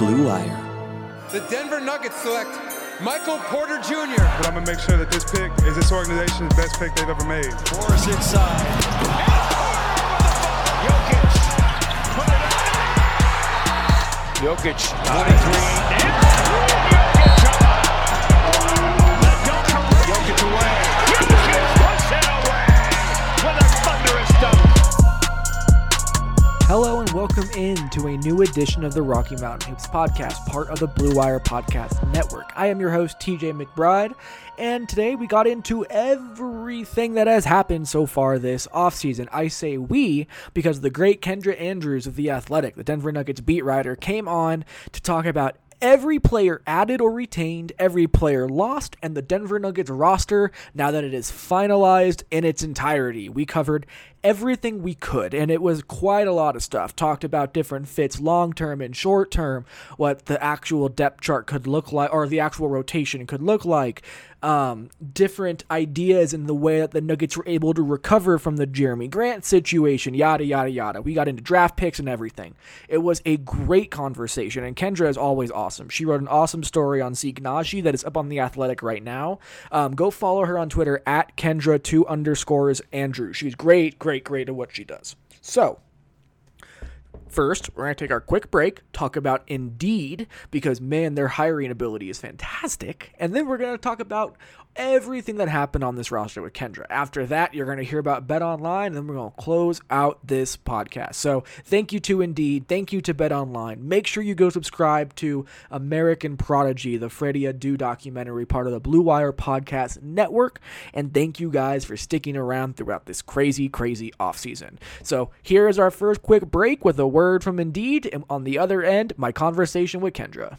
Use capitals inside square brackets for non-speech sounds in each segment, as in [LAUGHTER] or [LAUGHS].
Blue Wire. The Denver Nuggets select Michael Porter Jr. But I'm gonna make sure that this pick is this organization's best pick they've ever made. Morris inside. Jokic. Jokic, 23. Hello and welcome in to a new edition of the Rocky Mountain Hoops podcast, part of the Blue Wire Podcast Network. I am your host, TJ McBride, and today we got into everything that has happened so far this offseason. I say we because the great Kendra Andrews of The Athletic, the Denver Nuggets beat writer, came on to talk about every player added or retained, every player lost, and the Denver Nuggets roster now that it is finalized in its entirety. We covered everything we could, and it was quite a lot of stuff. Talked about different fits, long term and short term, what the actual depth chart could look like, or the actual rotation could look like. Um, different ideas in the way that the Nuggets were able to recover from the Jerami Grant situation, yada, yada, yada. We got into draft picks and everything. It was a great conversation, and Kendra is always awesome. She wrote an awesome story on Zeke Nnaji that is up on The Athletic right now. Um, go follow her on Twitter at Kendra2 underscores Andrew. She's great, great, great great at what she does. So, First, we're going to take our quick break, talk about Indeed, because man, their hiring ability is fantastic. And then we're going to talk about everything that happened on this roster with Kendra. After that, you're going to hear about Bet Online, and then we're going to close out this podcast. So, thank you to Indeed. Thank you to Bet Online. Make sure you go subscribe to American Prodigy, the Freddy Adu documentary, part of the Blue Wire Podcast Network. And thank you guys for sticking around throughout this crazy, crazy offseason. So, here is our first quick break with a word from Indeed, and on the other end, my conversation with Kendra.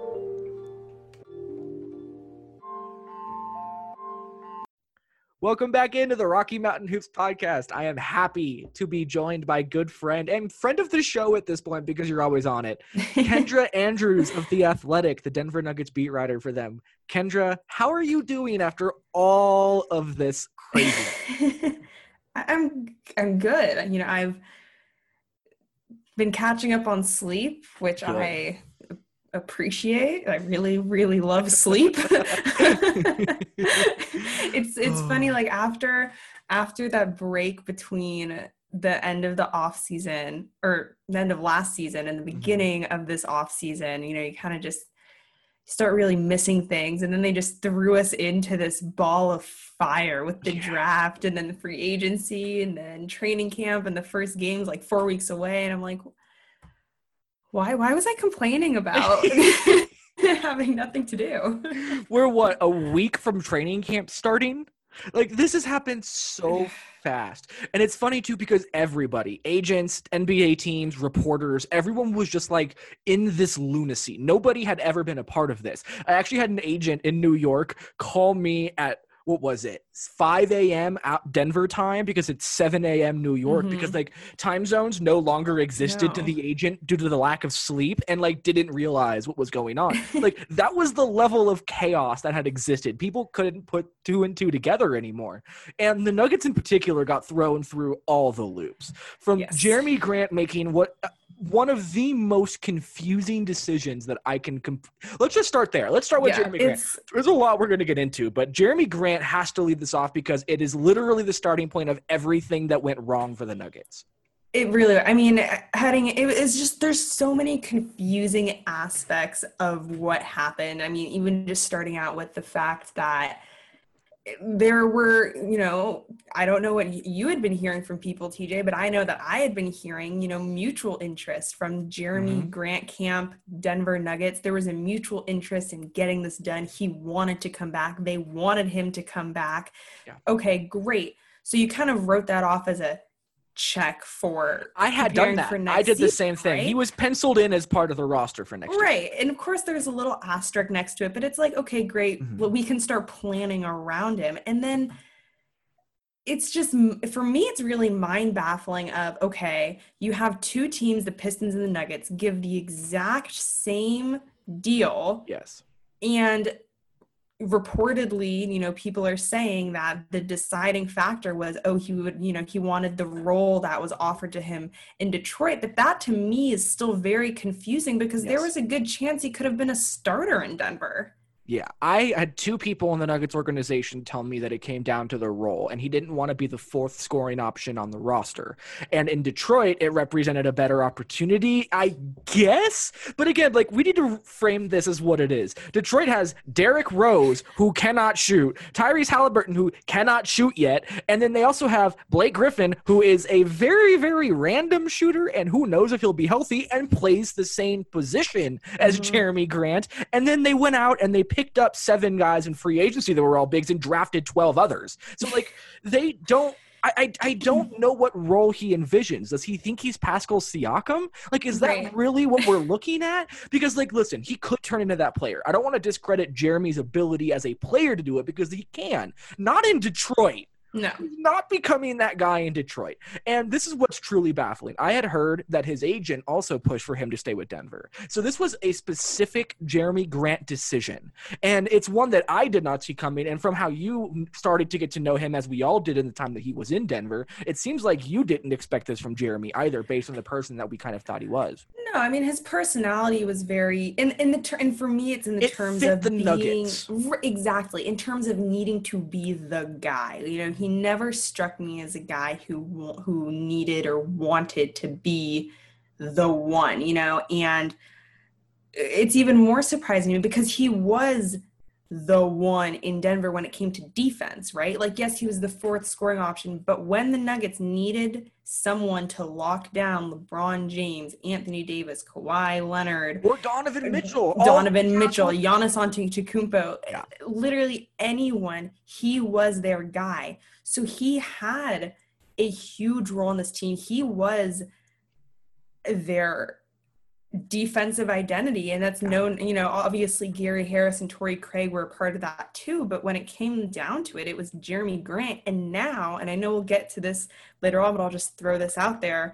Welcome back into the Rocky Mountain Hoops podcast. I am happy to be joined by good friend and friend of the show at this point because you're always on it. [LAUGHS] Kendra Andrews of The Athletic, the Denver Nuggets beat writer for them. Kendra, how are you doing after all of this crazy? [LAUGHS] I'm I'm good. You know, I've been catching up on sleep, which good. I appreciate. I really, really love sleep. [LAUGHS] it's it's funny, oh. like after after that break between the end of the off season or the end of last season and the mm-hmm. beginning mm-hmm. of this off season, you know, you kind of just start really missing things and then they just threw us into this ball of fire with the yeah. draft and then the free agency and then training camp and the first game's like 4 weeks away and I'm like Why why was I complaining [LAUGHS] about [LAUGHS] having nothing to do? We're what a week from training camp starting. Like this has happened so [SIGHS] fast. And it's funny too because everybody, agents, NBA teams, reporters, everyone was just like in this lunacy. Nobody had ever been a part of this. I actually had an agent in New York call me at what was it 5 a.m out denver time because it's 7 a.m new york Mhm. because like time zones no longer existed to the agent due to the lack of sleep and like didn't realize what was going on. [LAUGHS] Like that was the level of chaos that had existed. People couldn't put two and two together anymore. And the nuggets in particular got thrown through all the loops. From Yes. jerami grant making what uh, one of the most confusing decisions that I can. Comp- Let's just start there. Let's start with Yeah, Jerami Grant there's a lot we're going to get into, but Jerami Grant has to lead this off because it is literally the starting point of everything that went wrong for the Nuggets. It really, I mean, heading, it is just, there's so many confusing aspects of what happened. I mean, even just starting out with the fact that there were, you know, I don't know what you had been hearing from people, TJ, but I know that I had been hearing, you know, mutual interest from Jerami Mhm. Grant Camp, Denver Nuggets. There was a mutual interest in getting this done. He wanted to come back, they wanted him to come back. Yeah. Okay, great. So you kind of wrote that off as a check for I had done for that. I did the season, same thing. He was penciled in as part of the roster for next year. Right. And of course, there's a little asterisk next to it, but it's like, okay, great. Mhm. Well, we can start planning around him. And then it's just, for me, it's really mind baffling of, okay, you have two teams, the Pistons and the Nuggets, give the exact same deal. Yes. And reportedly, you know, people are saying that the deciding factor was, oh, he would, you know, he wanted the role that was offered to him in Detroit. But that to me is still very confusing because there was a good chance he could have been a starter in Denver. Yeah, I had two people in the Nuggets organization tell me that it came down to the role, and he didn't want to be the fourth scoring option on the roster. And in Detroit, it represented a better opportunity, I guess. But again, like we need to frame this as what it is. Detroit has Derrick Rose, who cannot shoot, Tyrese Haliburton, who cannot shoot yet, and then they also have Blake Griffin, who is a very, very random shooter, and who knows if he'll be healthy and plays the same position as Mhm. Jerami Grant. And then they went out and they picked up seven guys in free agency that were all bigs and drafted 12 others. So, like, [LAUGHS] they don't. I, I, I don't know what role he envisions. Does he think he's Pascal Siakam? Like, is that Right. really what we're [LAUGHS] looking at? Because, like, listen, he could turn into that player. I don't want to discredit Jerami's ability as a player to do it because he can. Not in Detroit No. he's not becoming that guy in Detroit. And this is what's truly baffling. I had heard that his agent also pushed for him to stay with Denver. So this was a specific Jerami Grant decision. And it's one that I did not see coming. And from how you started to get to know him as we all did in the time that he was in Denver, it seems like you didn't expect this from Jerami either, based on the person that we kind of thought he was. No, I mean his personality was very in in the ter- and for me it's in the It terms of the being Nuggets. Exactly in terms of needing to be the guy. You know, he never struck me as a guy who who needed or wanted to be the one. You know, and uh, it's even more surprising because he was the one in Denver when it came to defense, right? Like, yes, he was the fourth scoring option, but when the Nuggets needed someone to lock down LeBron James, Anthony Davis, Kawhi Leonard, Or Donovan uh, Mitchell. all Donovan Mitchell, Giannis Antetokounmpo, uh, Yeah. literally anyone, he was their guy. So he had a huge role in this team. He was their defensive identity and that's known you know obviously gary harris and Torrey craig were part of that too but when it came down to it it was jerami grant and now and i know we'll get to this later on but i'll just throw this out there.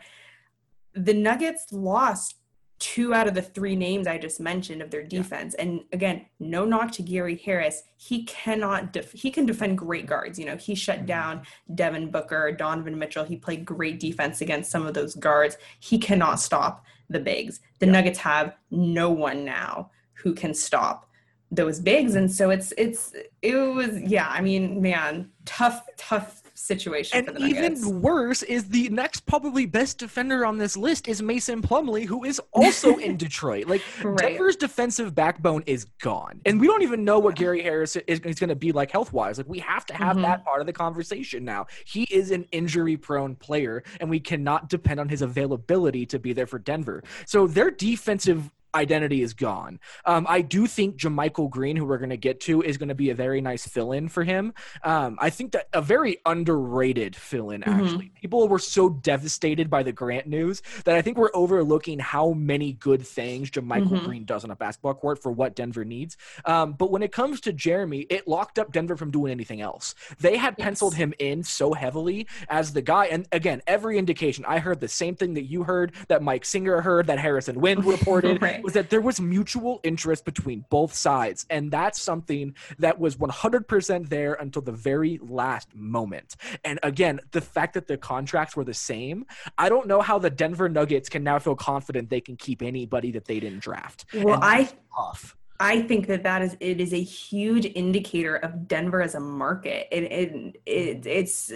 The nuggets lost two out of the three names i just mentioned of their defense and again no knock to gary harris. He cannot def- he can defend great guards you know he shut mm-hmm. down devin booker donovan mitchell. He played great defense against some of those guards. He cannot stop the bigs. The Nuggets have no one now who can stop those bigs, and so it's it's it was yeah. I mean, man, tough tough situation for And the even worse is the next probably best defender on this list is Mason Plumlee, who is also in [LAUGHS] Detroit. Like Right. Denver's defensive backbone is gone, and we don't even know what Gary Harris is, is going to be like health wise. Like we have to have Mhm. that part of the conversation now. He is an injury prone player, and we cannot depend on his availability to be there for Denver. So their defensive identity is gone. Um, I do think JaMychal Green, who we're going to get to, is going to be a very nice fill in for him. Um, I think that a very underrated fill in, Mhm. actually. People were so devastated by the Grant news that I think we're overlooking how many good things JaMychal Mhm. Green does on a basketball court for what Denver needs. Um, but when it comes to Jerami, it locked up Denver from doing anything else. They had penciled him in so heavily as the guy. And again, every indication, I heard the same thing that you heard, that Mike Singer heard, that Harrison Wind reported, [LAUGHS] Right. Was that there was mutual interest between both sides. And that's something that was 100% there until the very last moment. And again, the fact that the contracts were the same, I don't know how the Denver Nuggets can now feel confident they can keep anybody that they didn't draft. Well, I tough. I think that that is it is a huge indicator of Denver as a market. It, it, it it's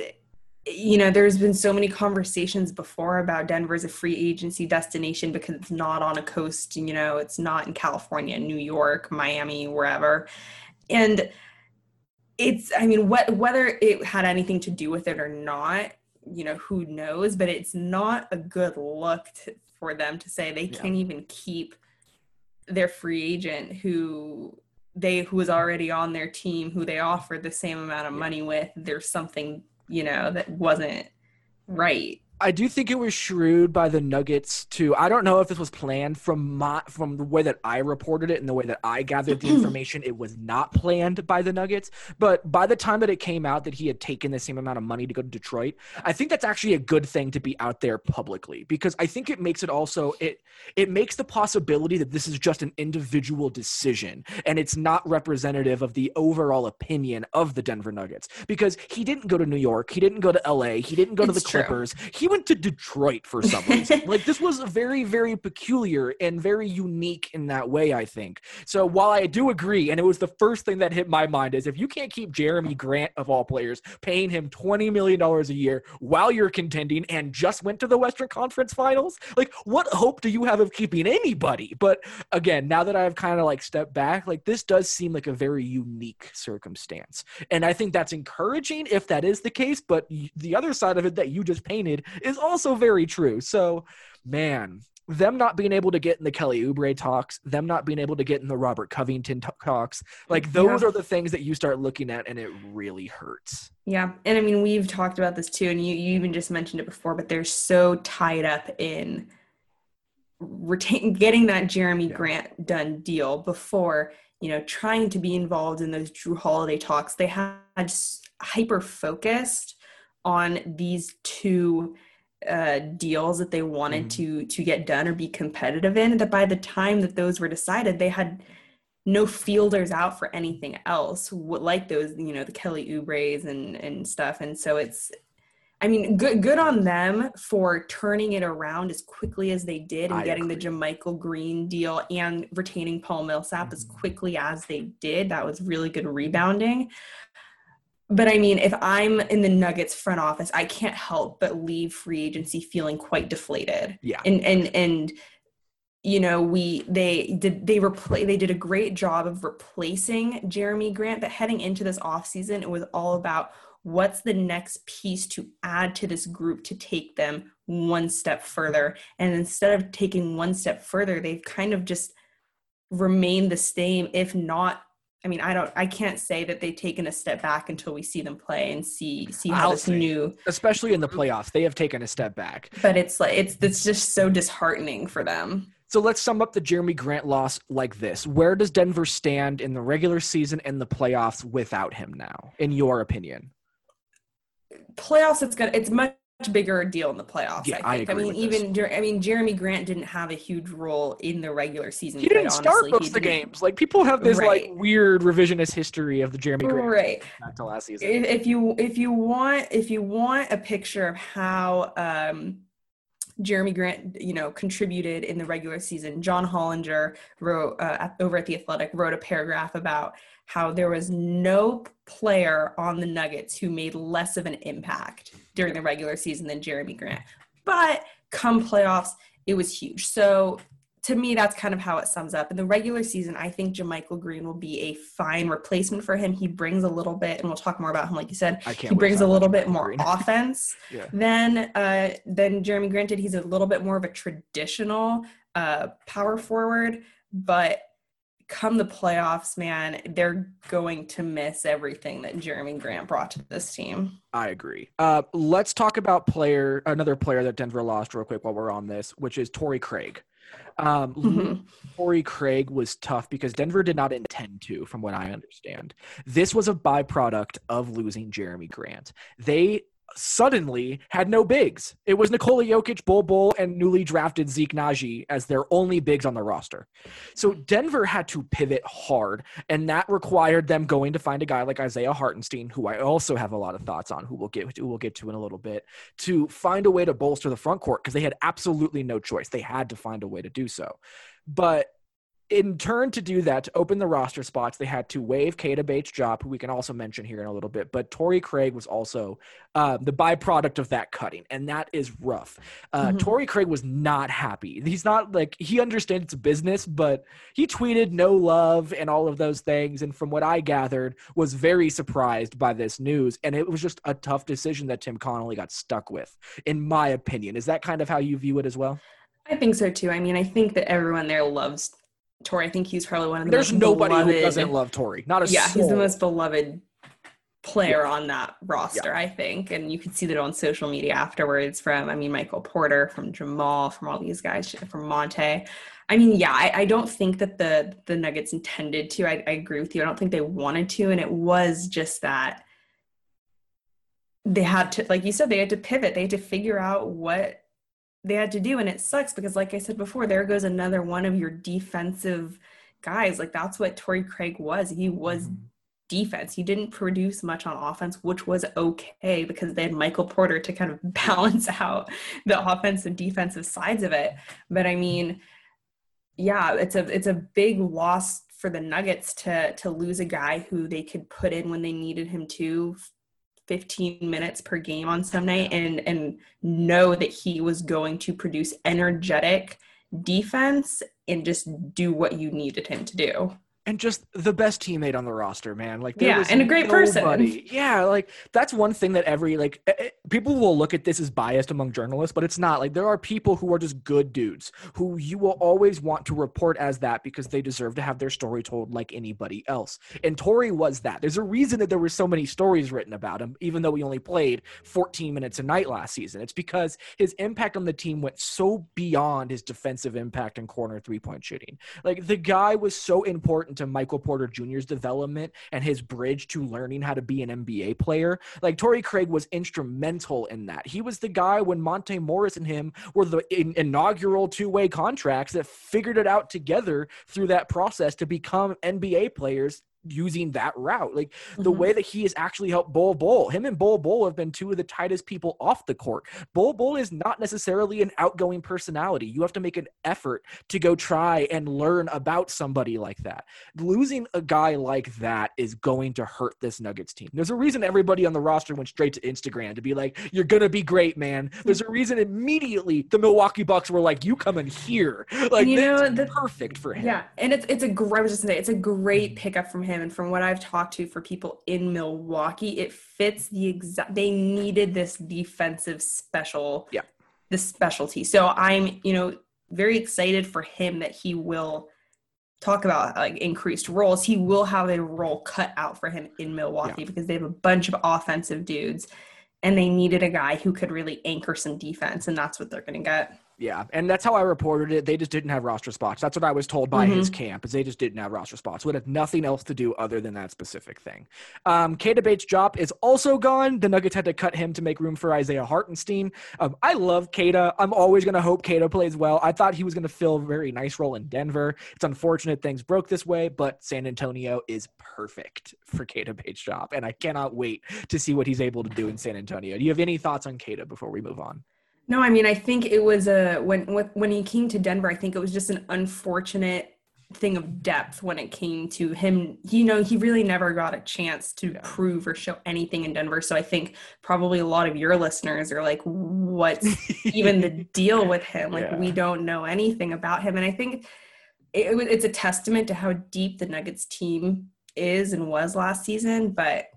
you know there's been so many conversations before about Denver as a free agency destination because it's not on a coast. You know, it's not in California, New York, Miami, wherever, and it's I mean what whether it had anything to do with it or not. You know who knows, but it's not a good look to, for them to say they Yeah. can't even keep their free agent who they who was already on their team who they offered the same amount of money with there's something you know that wasn't mm. right I do think it was shrewd by the Nuggets to. I don't know if this was planned from my from the way that I reported it and the way that I gathered the [CLEARS THROAT] information. It was not planned by the Nuggets, but by the time that it came out that he had taken the same amount of money to go to Detroit, I think that's actually a good thing to be out there publicly because I think it makes it also it it makes the possibility that this is just an individual decision and it's not representative of the overall opinion of the Denver Nuggets because he didn't go to New York, he didn't go to LA, he didn't go to the It's true. Clippers. He went to Detroit for some [LAUGHS] reason. like this was very, very peculiar and very unique in that way, I think. So while I do agree, and it was the first thing that hit my mind is if you can't keep Jerami Grant of all players paying him twenty million dollars a year while you're contending and just went to the Western Conference Finals, like what hope do you have of keeping anybody? But again, now that I've kind of like stepped back, like this does seem like a very unique circumstance. And I think that's encouraging if that is the case. But the other side of it that you just painted is also very true. So, man, them not being able to get in the Kelly Oubre talks, them not being able to get in the Robert Covington t- talks, like those Yeah. are the things that you start looking at and it really hurts. yeah and i mean we've talked about this too and you, you even just mentioned it before but they're so tied up in retain getting that jerami Yeah. grant done deal before you know trying to be involved in those jrue holiday talks they had hyper focused on these two uh, deals that they wanted Mhm. to to get done or be competitive in that by the time that those were decided they had no fielders out for anything else like those you know the kelly Oubre's and and stuff and so it's i mean good good on them for turning it around as quickly as they did and I getting the agree. JaMychal Green deal and retaining Paul Millsap as Mhm. quickly as they did that was really good rebounding but I mean, if I'm in the Nuggets front office, I can't help but leave free agency feeling quite deflated. Yeah. And and and you know, we they did they replace they did a great job of replacing Jerami Grant, but heading into this offseason, it was all about what's the next piece to add to this group to take them one step further. And instead of taking one step further, they've kind of just remained the same, if not I mean, I don't I can't say that they've taken a step back until we see them play and see see how I'll this new Especially in the playoffs, they have taken a step back. but it's like it's it's just so disheartening for them. So let's sum up the Jerami Grant loss like this. Where does Denver stand in the regular season and the playoffs without him now, in your opinion? Playoffs it's gonna it's much bigger deal in the playoffs. Yeah, I I think. agree mean, with this. even Jer- I mean, Jerami Grant didn't have a huge role in the regular season. He didn't start honestly. most of the games. Like people have this like weird revisionist history of the Jerami Grant Right. back to last season. if if you if you want if you want a picture of how um Jerami Grant, you know, contributed in the regular season. John Hollinger wrote uh, at, over at the Athletic wrote a paragraph about how there was no player on the Nuggets who made less of an impact during the regular season than Jerami Grant. But come playoffs, it was huge. So to me, that's kind of how it sums up. In the regular season, I think JaMychal Green will be a fine replacement for him. He brings a little bit, and we'll talk more about him, like you said. I can't He brings a little bit more Green. [LAUGHS] offense Yeah. than uh, than Jerami Grant did. He's a little bit more of a traditional uh, power forward, but come the playoffs, man, they're going to miss everything that Jerami Grant brought to this team. I agree. Uh, let's talk about player another player that Denver lost real quick while we're on this, which is Torrey Craig. Um, [LAUGHS] Mhm. Torrey Craig was tough because Denver did not intend to, from what I understand. This was a byproduct of losing Jerami Grant. They suddenly had no bigs. It was Nikola Jokic, Bol Bol, and newly drafted Zeke Nnaji as their only bigs on the roster. So Denver had to pivot hard, and that required them going to find a guy like Isaiah Hartenstein, who I also have a lot of thoughts on, who we'll get who we'll get to in a little bit, to find a way to bolster the front court because they had absolutely no choice. They had to find a way to do so. But in turn to do that, to open the roster spots, they had to waive Keita Bates-Diop, who we can also mention here in a little bit. But Torrey Craig was also uh, the byproduct of that cutting, and that is rough. Uh, Mhm. Torrey Craig was not happy. He's not like he understands it's business, but he tweeted no love and all of those things. And from what I gathered, was very surprised by this news. And it was just a tough decision that Tim Connolly got stuck with, in my opinion. Is that kind of how you view it as well? I think so too. I mean, I think that everyone there loves Torrey. I think he's probably one of the. There's nobody beloved, who doesn't love Torrey. Not a yeah, he's the most beloved player on that roster, I think. And you could see that on social media afterwards from, I mean, Michael Porter, from Jamal, from all these guys, from Monte. I mean, yeah, I, I don't think that the the Nuggets intended to. I, I agree with you. I don't think they wanted to, and it was just that they had to, like you said, they had to pivot. They had to figure out what they had to do, and it sucks because, like I said before, there goes another one of your defensive guys. Like that's what Torrey Craig was. He was Mm-hmm. defense. He didn't produce much on offense, which was okay because they had Michael Porter to kind of [LAUGHS] balance out the offensive defensive sides of it. But I mean, yeah, it's a it's a big loss for the Nuggets to to lose a guy who they could put in when they needed him to 15 minutes per game on some night and and know that he was going to produce energetic defense and just do what you needed him to do. And just the best teammate on the roster, man. Like, there Yeah, was and a great person. Yeah, like that's one thing that every like eh, eh, people will look at this as biased among journalists, but it's not. Like, there are people who are just good dudes who you will always want to report as that because they deserve to have their story told like anybody else. And Torrey was that. There's a reason that there were so many stories written about him, even though he only played 14 minutes a night last season. It's because his impact on the team went so beyond his defensive impact and corner three point shooting. Like the guy was so important to Michael Porter Jr.'s development and his bridge to learning how to be an NBA player. Like Torrey Craig was instrumental in that. He was the guy when Monte Morris and him were the in- inaugural two-way contracts that figured it out together through that process to become NBA players using that route. Like the Mhm. way that he has actually helped Bol Bol. Him and Bol Bol have been two of the tightest people off the court. Bol Bol is not necessarily an outgoing personality. You have to make an effort to go try and learn about somebody like that. Losing a guy like that is going to hurt this Nuggets team. There's a reason everybody on the roster went straight to Instagram to be like, "You're gonna be great, man." There's a reason immediately the Milwaukee Bucks were like, "You come in here." Like you know, the- perfect for him. Yeah, and it's it's a great. I was just gonna say it's a great pickup from him, and from what I've talked to for people in Milwaukee, it fits the exact. They needed this defensive special. Yeah. The specialty. So I'm, you know, very excited for him that he will talk about like increased roles. He will have a role cut out for him in Milwaukee because they have a bunch of offensive dudes, and they needed a guy who could really anchor some defense, and that's what they're gonna get. Yeah, and that's how I reported it. They just didn't have roster spots. That's what I was told by his camp. Is they just didn't have roster spots. Would have nothing else to do other than that specific thing. Um, Keita Bates-Diop is also gone. The Nuggets had to cut him to make room for Isaiah Hartenstein. Um, I love Keita. I'm always going to hope Keita plays well. I thought he was going to fill a very nice role in Denver. It's unfortunate things broke this way, but San Antonio is perfect for Keita Bates-Diop, and I cannot wait to see what he's able to do in San Antonio. Do you have any thoughts on Keita before we move on? No, I mean, I think it was a when when he came to Denver. I think it was just an unfortunate thing of depth when it came to him. You know, he really never got a chance to prove or show anything in Denver. So I think probably a lot of your listeners are like, "What's [LAUGHS] even the deal with him? Like, Yeah. we don't know anything about him." And I think it, it- it's a testament to how deep the Nuggets team is and was last season. But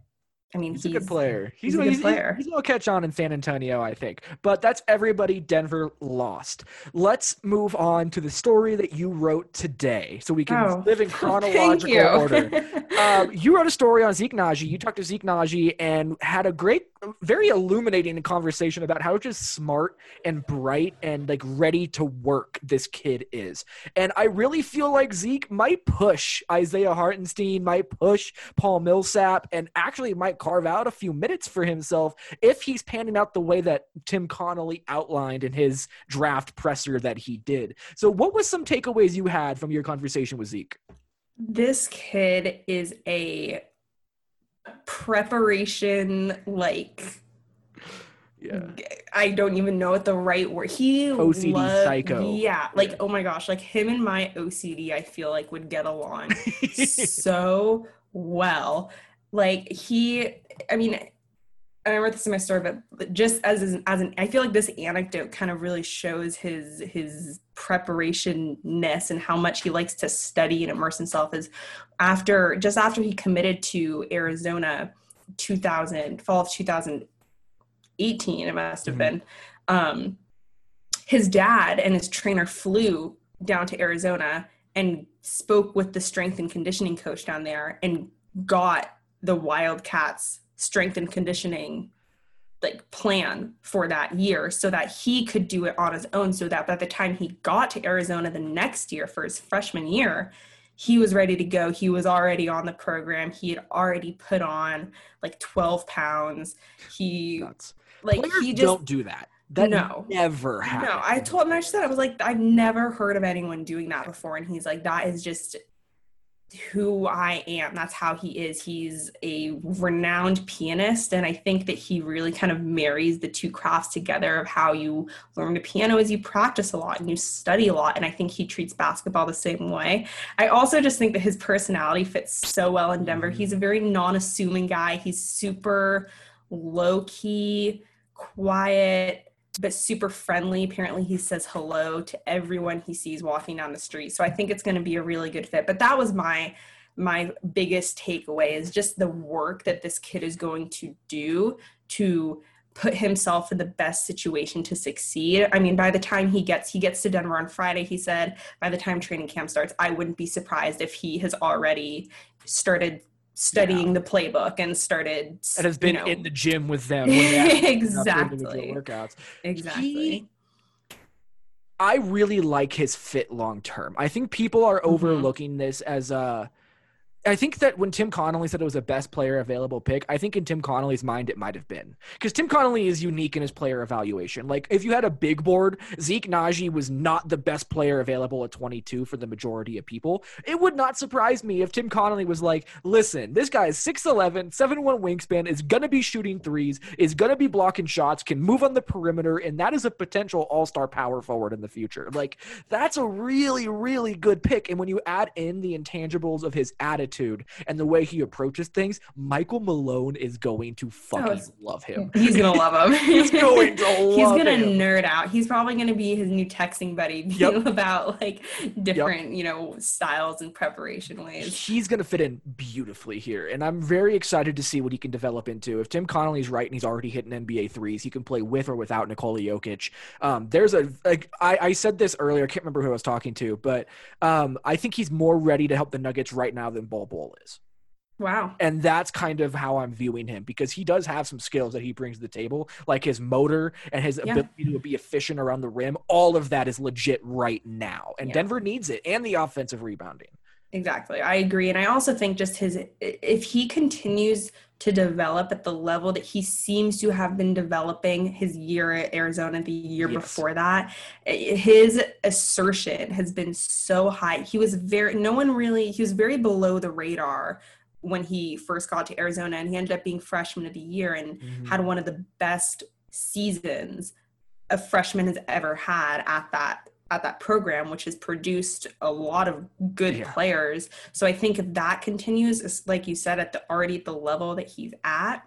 I mean, He's, a good player. He's, he's a good he's, player. He's, he's gonna catch on in San Antonio, I think. But that's everybody Denver lost. Let's move on to the story that you wrote today, so we can Oh, live in [LAUGHS] chronological you. order. Uh, [LAUGHS] you wrote a story on Zeke Nnaji. You talked to Zeke Nnaji and had a great, very illuminating conversation about how just smart and bright and like ready to work this kid is. And I really feel like Zeke might push Isaiah Hartenstein, might push Paul Millsap, and actually might carve out a few minutes for himself if he's panning out the way that Tim Connolly outlined in his draft presser that he did. So, what was some takeaways you had from your conversation with Zeke? this kid is a preparation like Yeah. I don't even know what the right word. He OCD loved- psycho. Yeah, like oh my gosh, like him and my OCD, I feel like would get along [LAUGHS] so well. Like he, I mean, I wrote this in my story, but just as as an, as an, I feel like this anecdote kind of really shows his his preparation ness and how much he likes to study and immerse himself. Is after just after he committed to Arizona, 2000 fall of 2018, it must have Mhm. been. Um, his dad and his trainer flew down to Arizona and spoke with the strength and conditioning coach down there and got the Wildcats strength and conditioning like plan for that year so that he could do it on his own so that by the time he got to Arizona the next year for his freshman year he was ready to go he was already on the program he had already put on like 12 pounds he Nuts. like Players he just don't do that. That No. never happens. no, I told him, I said, I was like, I've never heard of anyone doing that before. And he's like, that is just who I am. That's how he is. He's a renowned pianist. And I think that he really kind of marries the two crafts together of how you learn the piano is you practice a lot and you study a lot. And I think he treats basketball the same way. I also just think that his personality fits so well in Denver. Mm-hmm. He's a very non assuming guy. He's super low key, quiet, but super friendly. Apparently, he says hello to everyone he sees walking down the street. So I think it's going to be a really good fit. But that was my my biggest takeaway is just the work that this kid is going to do to put himself in the best situation to succeed. I mean, by the time he gets he gets to Denver on Friday, he said by the time training camp starts, I wouldn't be surprised if he has already started studying the playbook and started and has you been know, in the gym with them. when [LAUGHS] they actually do Exactly. Workouts. exactly. He- I really like his fit long term. I think people are Mm-hmm. overlooking this as a. I think that when Tim Connolly said it was a best player available pick, I think in Tim Connolly's mind it might have been because Tim Connolly is unique in his player evaluation. Like if you had a big board, Zeke Nnaji was not the best player available at 22 for the majority of people. It would not surprise me if Tim Connolly was like, "Listen, this guy is 6'11, 7'1 wingspan, is gonna be shooting threes, is gonna be blocking shots, can move on the perimeter, and that is a potential All-Star power forward in the future." Like that's a really, really good pick. And when you add in the intangibles of his attitude and the way he approaches things, Michael Malone is going to fucking it's- love him. [LAUGHS] He's gonna love him. [LAUGHS] He's going to [LAUGHS] love He's gonna him. nerd out. He's probably gonna be his new texting buddy Yep. about like different, you know, styles and preparation ways. He's going to fit in beautifully here, and I'm very excited to see what he can develop into. If Tim Connolly's right and he's already hitting NBA threes, he can play with or without Nikola Jokic. Um, there's a like I, I said this earlier. I can't remember who I was talking to, but um, I think he's more ready to help the Nuggets right now than Bol Bol is. Wow. and that's kind of how I'm viewing him because he does have some skills that he brings to the table, like his motor and his Yeah. ability to be efficient around the rim. All of that is legit right now, and Yeah. Denver needs it and the offensive rebounding. Exactly. I agree. And I also think just his if he continues to develop at the level that he seems to have been developing his year at Arizona, the year Yes. before that, his assertion has been so high. He was very no one really he was very below the radar when he first got to Arizona and he ended up being freshman of the year and Mm-hmm. had one of the best seasons a freshman has ever had at that at that program, which has produced a lot of good Yeah. players. So I think if that continues, like you said, at the already at the level that he's at,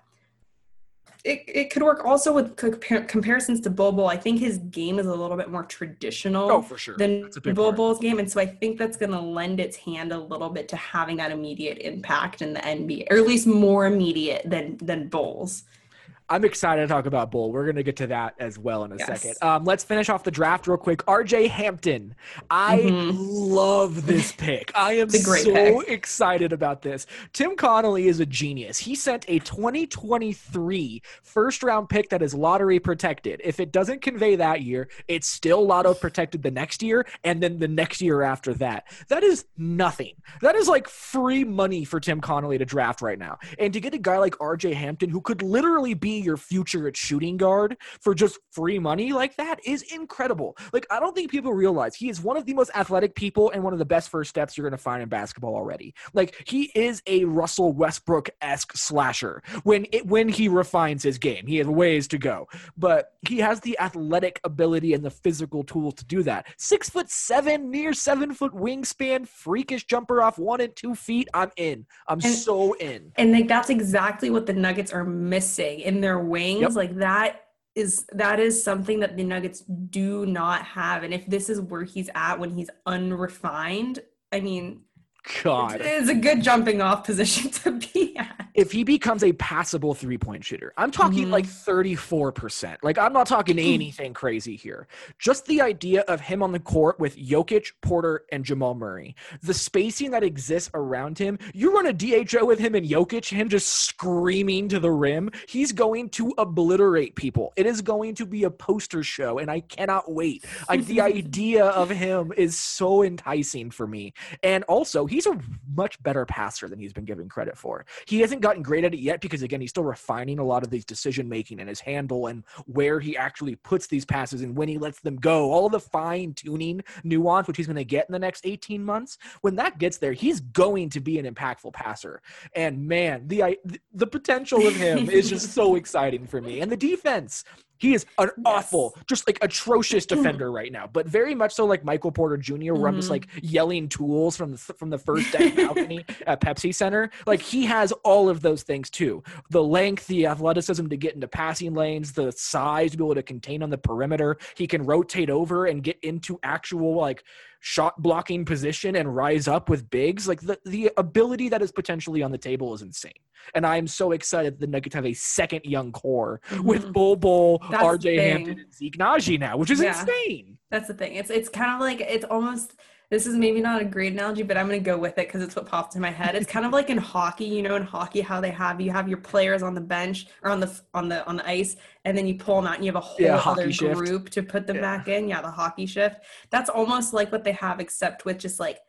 it, it could work also with compar- comparisons to Bobo. I think his game is a little bit more traditional Oh, for sure. than. Bobo's game. And so I think that's going to lend its hand a little bit to having that immediate impact in the NBA, or at least more immediate than than Bulls. I'm excited to talk about Bol. We're going to get to that as well in a Yes. second. Um, let's finish off the draft real quick. RJ Hampton. I Mhm. love this [LAUGHS] pick. I am great so pick. excited about this. Tim Connolly is a genius. He sent a 2023 first round pick that is lottery protected. If it doesn't convey that year, it's still lotto protected the next year and then the next year after that. That is nothing. That is like free money for Tim Connolly to draft right now. And to get a guy like RJ Hampton who could literally be your future at shooting guard for just free money like that is incredible. Like I don't think people realize he is one of the most athletic people and one of the best first steps you're going to find in basketball already. Like he is a Russell Westbrook-esque slasher when it when he refines his game. He has ways to go, but he has the athletic ability and the physical tools to do that. Six foot seven, near seven foot wingspan, freakish jumper off one and two feet. I'm in. I'm And- so in. And like that's exactly what the Nuggets are missing in their wings. Yep. Like that is that is something that the Nuggets do not have. And if this is where he's at when he's unrefined, I mean, God. it's a good jumping off position [LAUGHS] to be at. if he becomes a passable three point shooter, I'm talking Mhm. like 34%. Like, I'm not talking anything crazy here. Just the idea of him on the court with Jokic, Porter, and Jamal Murray, the spacing that exists around him, you run a DHO with him and Jokic, him just screaming to the rim, he's going to obliterate people. It is going to be a poster show, and I cannot wait. Like, the [LAUGHS] idea of him is so enticing for me. And also, he's a much better passer than he's been given credit for. He hasn't gotten great at it yet because, again, he's still refining a lot of these decision making and his handle and where he actually puts these passes and when he lets them go. All of the fine tuning nuance, which he's going to get in the next 18 months. When that gets there, he's going to be an impactful passer. And man, the I- the potential of him is just so [LAUGHS] exciting for me. And the defense. He is an awful, just like atrocious [CLEARS THROAT] defender right now, but very much so like Michael Porter Jr., where I'm just like mm-hmm. yelling tools from the from the first deck [LAUGHS] balcony at Pepsi Center. Like he has all of those things too: the length, the athleticism to get into passing lanes, the size to be able to contain on the perimeter. He can rotate over and get into actual like shot blocking position and rise up with bigs. Like the the ability that is potentially on the table is insane. And I'm so excited that the Nuggets have a second young core with Mhm. Bol Bol, That's RJ. Hampton, and Zeke Nnaji now, which is Yeah. insane. That's the thing. It's it's kind of like it's almost this is maybe not a great analogy, but I'm gonna go with it because it's what popped in my head. It's kind of like in hockey, you know, in hockey how they have you have your players on the bench or on the on the on the ice, and then you pull them out and you have a whole Yeah, other shift. group to put them Yeah. back in. Yeah, the hockey shift. That's almost like what they have, except with just like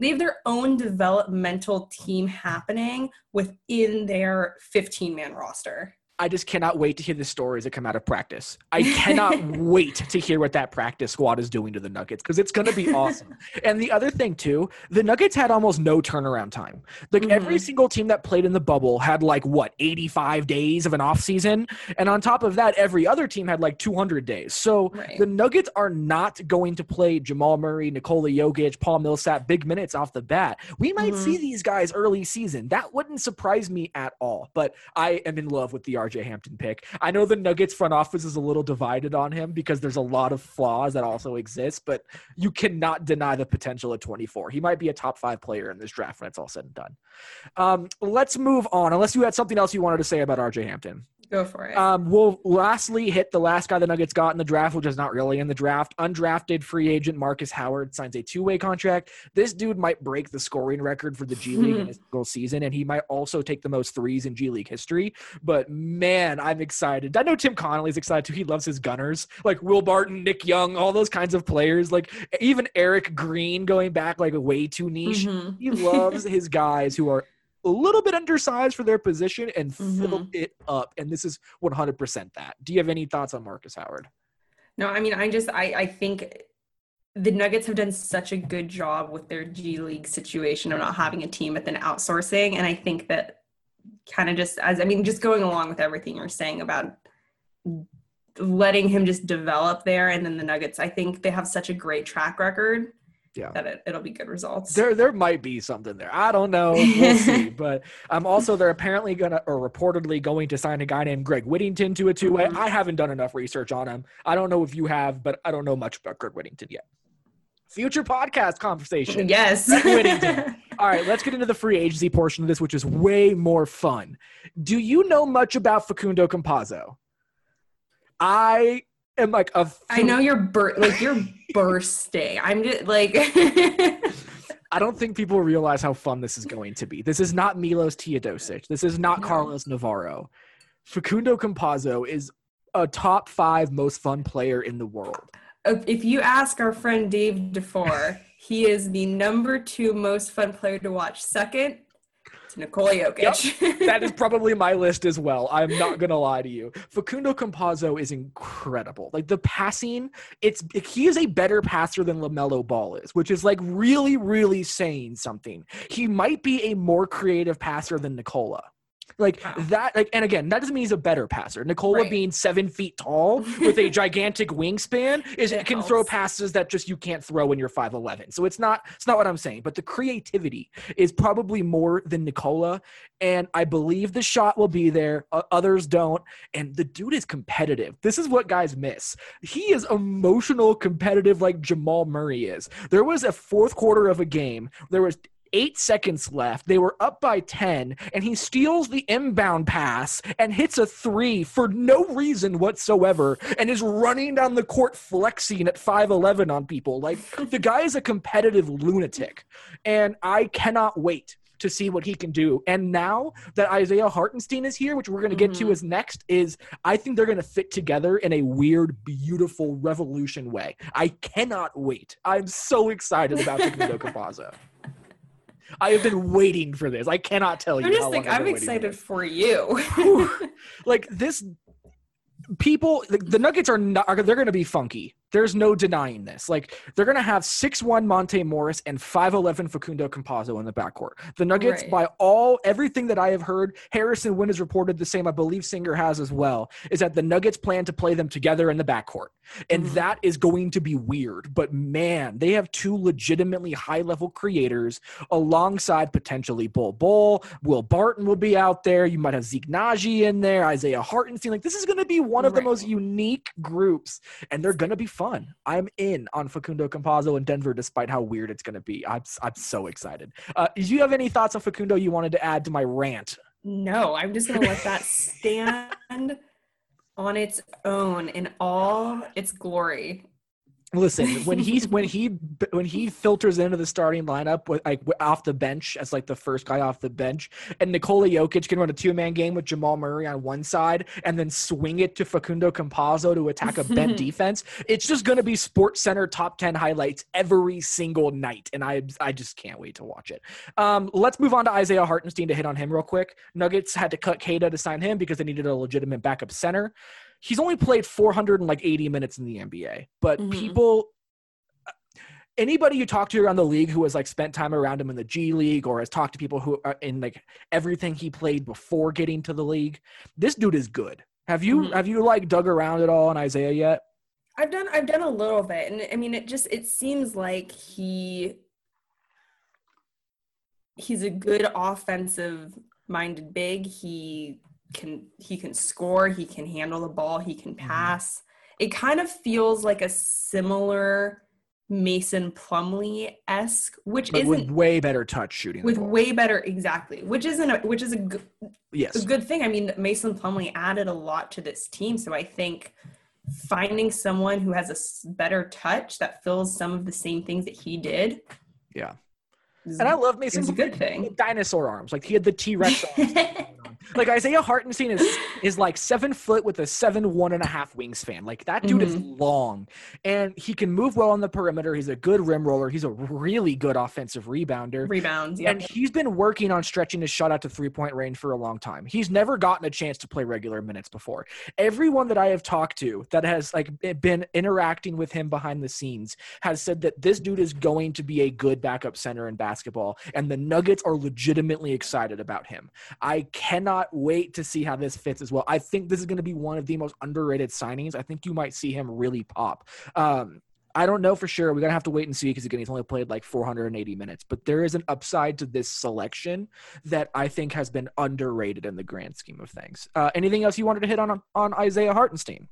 they have their own developmental team happening within their 15 man roster. I just cannot wait to hear the stories that come out of practice. I [LAUGHS] cannot wait to hear what that practice squad is doing to the Nuggets because it's going to be [LAUGHS] awesome. and the other thing too, the Nuggets had almost no turnaround time. Like every Mhm. single team that played in the bubble had like what 85 days of an off season, and on top of that, every other team had like 200 days. So Right. the Nuggets are not going to play Jamal Murray, Nikola Jokic, Paul Millsap big minutes off the bat. We might Mhm. see these guys early season. That wouldn't surprise me at all. But I am in love with the RJ Hampton pick. I know the Nuggets front office is a little divided on him because there's a lot of flaws that also exist, but you cannot deny the potential at 24. He might be a top five player in this draft when it's all said and done. Um, let's move on. Unless you had something else you wanted to say about RJ Hampton. Go for it. Um, we'll lastly hit the last guy the Nuggets got in the draft, which is not really in the draft. Undrafted free agent Marcus Howard signs a two way contract. This dude might break the scoring record for the G League in [LAUGHS] a single season, and he might also take the most threes in G League history. But man, I'm excited. I know Tim Connolly's excited too. He loves his Gunners, like Will Barton, Nick Young, all those kinds of players. Like even Erick Green going back like way too niche. Mhm. He loves [LAUGHS] his guys who are a little bit undersized for their position and fill Mhm. it up. And this is 100% that. Do you have any thoughts on Marcus Howard? No, I mean, I just, I, I think the Nuggets have done such a good job with their G League situation of not having a team but then outsourcing. And I think that kind of just as, I mean, just going along with everything you're saying about letting him just develop there. And then the Nuggets, I think they have such a great track record. Yeah. That it, it'll be good results. There, there might be something there. I don't know. We'll [LAUGHS] see. But um, also they're apparently gonna or reportedly going to sign a guy named Greg Whittington to a two way. I haven't done enough research on him. I don't know if you have, but I don't know much about Greg Whittington yet. Future podcast conversation. yes. [LAUGHS] All right, let's get into the free agency portion of this, which is way more fun. Do you know much about Facundo Campazzo? I am like a. I know you're bur- like you're [LAUGHS] bursting. I'm just like [LAUGHS] I don't think people realize how fun this is going to be. This is not Milos Teodosic. This is not Carlos Navarro. Facundo Campazzo is a top five most fun player in the world. Oh, if you ask our friend Dave DeFore, he is the number two most fun player to watch. Second to Nikola Jokic. that is [LAUGHS] probably my list as well. I'm not gonna lie to you. Facundo Campazzo is incredible. Like the passing, it's he is a better passer than Lamelo Ball is, which is like really, really saying something. He might be a more creative passer than Nikola. Like Wow. that, like, and again, that doesn't mean he's a better passer. Nikola Right. being seven feet tall [LAUGHS] with a gigantic wingspan is It can throw passes that just you can't throw when you're five eleven. So it's not it's not what I'm saying. But the creativity is probably more than Nikola, and I believe the shot will be there. Uh, others don't, and the dude is competitive. This is what guys miss. He is emotional, competitive, like Jamal Murray is. There was a fourth quarter of a game. There was eight seconds left. They were up by 10, and he steals the inbound pass and hits a three for no reason whatsoever and is running down the court flexing at 5'11 on people. Like, [LAUGHS] the guy is a competitive lunatic, and I cannot wait. To see what he can do. And now that Isaiah Hartenstein is here, which we're going to get to Mhm. as next, is I think they're going to fit together in a weird, beautiful revolution way. I cannot wait. I'm so excited about the [LAUGHS] Facundo Campazzo. I have been waiting for this. I cannot tell you. I'm how just long like I'm waiting for excited for you. Like this people the, the nuggets are not are, they're going to be funky there's no denying this like they're going to have 6-1 monte morris and 5-11 facundo campazzo in the backcourt the nuggets Right. by all everything that i have heard harrison Wind has reported the same i believe singer has as well is that the nuggets plan to play them together in the backcourt and Mhm. that is going to be weird but man they have two legitimately high level creators alongside potentially Bol Bol. Will Barton will be out there. You might have Zeke Nnaji in there, Isaiah Hartenstein. Like this is going to be one of the most unique groups, and they're going to be fun. I'm in on Facundo Campazzo in Denver, despite how weird it's going to be. I'm I'm so excited. Uh, do you have any thoughts on Facundo you wanted to add to my rant? no, I'm just gonna let that stand [LAUGHS] on its own in all its glory. Listen, [LAUGHS] when he's when he when he filters into the starting lineup with like off the bench as like the first guy off the bench, and Nikola Jokic can run a two man game with Jamal Murray on one side, and then swing it to Facundo Campazzo to attack a bent [LAUGHS] defense. It's just going to be Sports Center top ten highlights every single night, and I I just can't wait to watch it. Um, let's move on to Isaiah Hartenstein to hit on him real quick. Nuggets had to cut Keita to sign him because they needed a legitimate backup center. He's only played 480 minutes in the NBA, but Mhm. people anybody you talk to around the league who has like spent time around him in the G League or has talked to people who are in like everything he played before getting to the league, this dude is good. Have you Mhm. have you like dug around at all on Isaiah yet? I've done I've done a little bit and I mean it just it seems like he he's a good offensive minded big. He can he can score, he can handle the ball, he can mm-hmm. pass. It kind of feels like a similar Mason Plumlee esque, which But with way better touch shooting. with way better exactly, which isn't a, which is a good yes. a good thing. I mean, Mason Plumlee added a lot to this team, so I think finding someone who has a better touch that fills some of the same things that he did. Yeah. is- And I love Mason. is a good thing. dinosaur arms. Like he had the T Rex [LAUGHS] arms. Like Isaiah Hartenstein is is like seven foot with a seven one and a half wingspan. Like that dude is mm-hmm. long, and he can move well on the perimeter. He's a good rim roller. He's a really good offensive rebounder. Rebounds, yeah. And he's been working on stretching his shot out to three point range for a long time. He's never gotten a chance to play regular minutes before. Everyone that I have talked to that has like been interacting with him behind the scenes has said that this dude is going to be a good backup center in basketball, and the Nuggets are legitimately excited about him. I cannot cannot wait to see how this fits as well. I think this is going to be one of the most underrated signings. I think you might see him really pop. Um, I don't know for sure. We're gonna have to wait and see because again, he's only played like 480 minutes. But there is an upside to this selection that I think has been underrated in the grand scheme of things. Uh, anything else you wanted to hit on on Isaiah Hartenstein?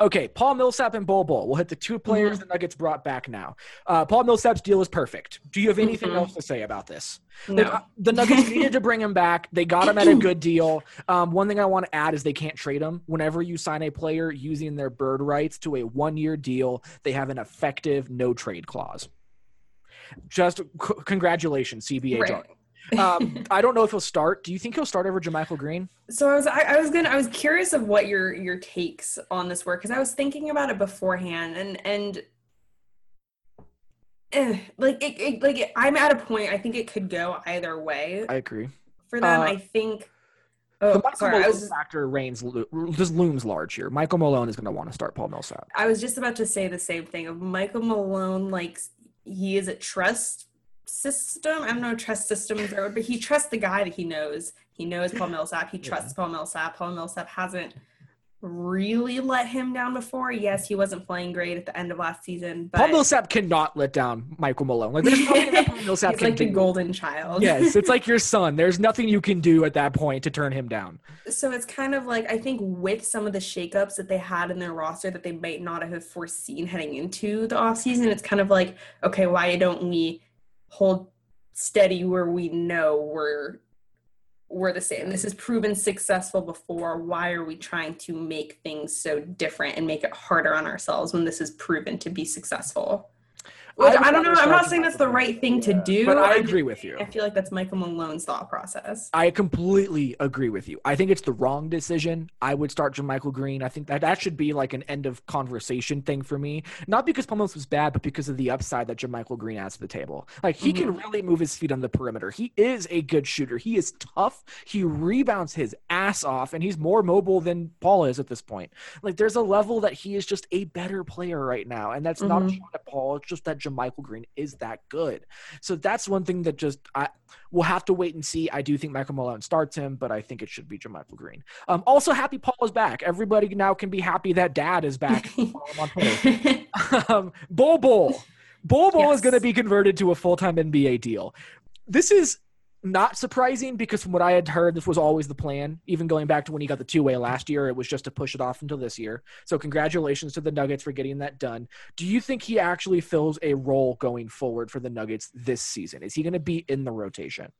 Okay, Paul Millsap and Bol Bol. We'll hit the two players the Nuggets brought back now. Uh, Paul Millsap's deal is perfect. Do you have anything Mhm. else to say about this? No. The, the Nuggets needed to bring him [LAUGHS] back. They got him at a [CLEARS THROAT] good deal. Um, one thing I want to add is they can't trade him. Whenever you sign a player using their bird rights to a one year deal, they have an effective no trade clause. Just c- congratulations, CBA. Right. Um, [LAUGHS] I don't know if he'll start. Do you think he'll start over JaMychal Green? So I was I, I was gonna I was curious of what your your takes on this were because I was thinking about it beforehand and and eh, like it, it like it, I'm at a point I think it could go either way I agree. for them. uh, I think. The Oh, Michael sorry. Malone was factor reigns just looms large here. Michael Malone is going to want to start Paul Millsap. I was just about to say the same thing of Michael Malone. Like he is a trust system. I don't know trust system is the word, but he trusts the guy that he knows. He knows Paul [LAUGHS] Millsap. He trusts Paul Millsap. Paul Millsap hasn't really let him down before. Yes, he wasn't playing great at the end of last season, but Paul Millsap cannot let down Michael Malone. Like there's nothing that Paul [LAUGHS] Millsap he's can like the golden child. yes, it's like your [LAUGHS] son. There's nothing you can do at that point to turn him down. so it's kind of like I think with some of the shakeups that they had in their roster that they might not have foreseen heading into the offseason, it's kind of like, okay, why don't we hold steady where we know we're we're the same. This has proven successful before. Why are we trying to make things so different and make it harder on ourselves when this has proven to be successful? Which, would I, don't know. I'm not saying that's the right thing to do. But I I'm agree just with you. I feel like that's Michael Malone's thought process. I completely agree with you. I think it's the wrong decision. I would start JaMychal Green. I think that that should be like an end of conversation thing for me. Not because Pummels was bad, but because of the upside that JaMychal Green adds to the table. Like he can mm-hmm. really move his feet on the perimeter. He is a good shooter. He is tough. He rebounds his ass off, and he's more mobile than Paul is at this point. Like there's a level that he is just a better player right now, and that's not mm-hmm. a shot at Paul. It's just that JaMychal Green is that good. So that's one thing that just I we'll have to wait and see. I do think Michael Malone starts him, but I think it should be JaMychal Green. Um, also, happy Paul is back. Everybody now can be happy that Dad is back. [LAUGHS] Follow him on Twitter. um, Bol Bol. Bol Bol is going to be converted to a full time NBA deal. This is not surprising because from what I had heard, this was always the plan. Even going back to when he got the two way last year, it was just to push it off until this year. So congratulations to the Nuggets for getting that done. Do you think he actually fills a role going forward for the Nuggets this season? Is he going to be in the rotation?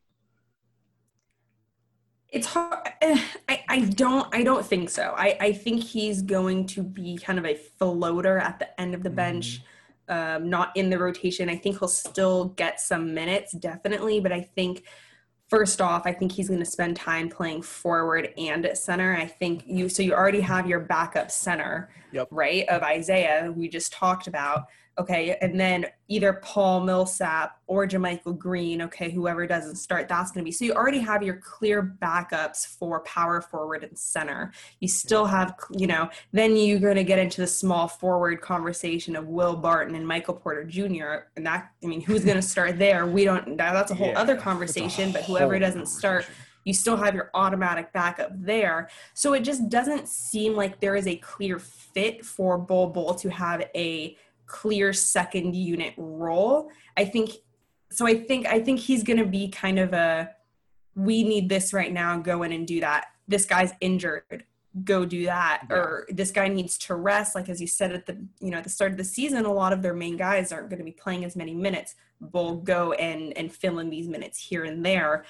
it's hard eh, I, I don't i don't think so I, I think he's going to be kind of a floater at the end of the bench um, not in the rotation i think he'll still get some minutes definitely but i think first off i think he's going to spend time playing forward and at center i think you so you already have your backup center Yep. right of isaiah we just talked about okay and then either paul millsap or JaMychal green okay whoever doesn't start that's going to be so you already have your clear backups for power forward and center. You still have you know then you're going to get into the small forward conversation of will barton and michael porter jr and that i mean who's going to start there? We don't that, that's a whole Yeah, other conversation but whoever doesn't start you still have your automatic backup there. So it just doesn't seem like there is a clear fit for Bol Bol to have a clear second unit role. I think so I think I think he's going to be kind of a we need this right now go in and do that. This guy's injured. Go do that or this guy needs to rest like as you said at the you know at the start of the season a lot of their main guys aren't going to be playing as many minutes. Bol go and and fill in these minutes here and there.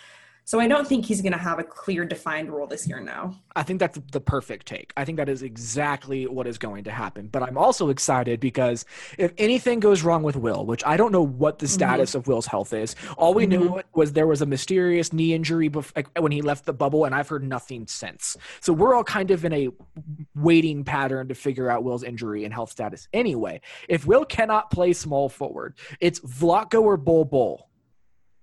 So I don't think he's going to have a clear defined role this year now. I think that's the perfect take. I think that is exactly what is going to happen. But I'm also excited because if anything goes wrong with Will, which I don't know what the mm-hmm. status of Will's health is, all we knew mm-hmm. was there was a mysterious knee injury bef- like, when he left the bubble, and I've heard nothing since. So we're all kind of in a waiting pattern to figure out Will's injury and health status. Anyway, if Will cannot play small forward, it's Vlatko or Bol Bol.